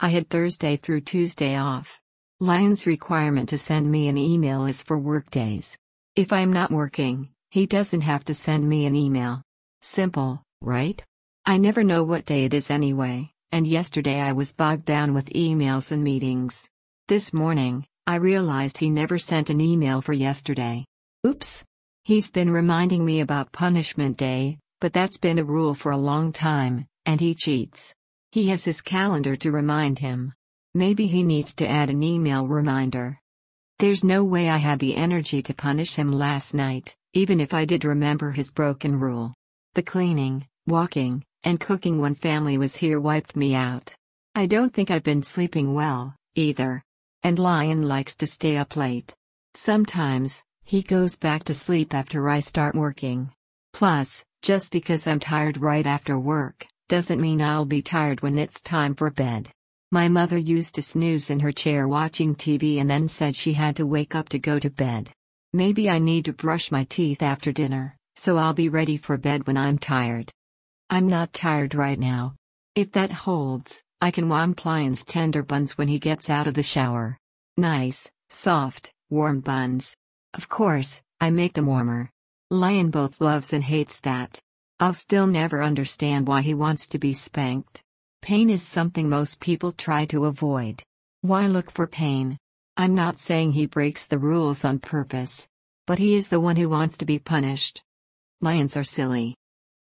I had Thursday through Tuesday off. Lion's requirement to send me an email is for workdays. If I'm not working, he doesn't have to send me an email. Simple, right? I never know what day it is anyway, and yesterday I was bogged down with emails and meetings. This morning, I realized he never sent an email for yesterday. Oops. He's been reminding me about punishment day, but that's been a rule for a long time, and he cheats. He has his calendar to remind him. Maybe he needs to add an email reminder. There's no way I had the energy to punish him last night, even if I did remember his broken rule. The cleaning, walking, and cooking when family was here wiped me out. I don't think I've been sleeping well, either. And Lion likes to stay up late. Sometimes, he goes back to sleep after I start working. Plus, just because I'm tired right after work, doesn't mean I'll be tired when it's time for bed. My mother used to snooze in her chair watching TV and then said she had to wake up to go to bed. Maybe I need to brush my teeth after dinner, so I'll be ready for bed when I'm tired. I'm not tired right now. If that holds, I can warm Lion's tender buns when he gets out of the shower. Nice, soft, warm buns. Of course, I make them warmer. Lion both loves and hates that. I'll still never understand why he wants to be spanked. Pain is something most people try to avoid. Why look for pain? I'm not saying he breaks the rules on purpose. But he is the one who wants to be punished. Lions are silly.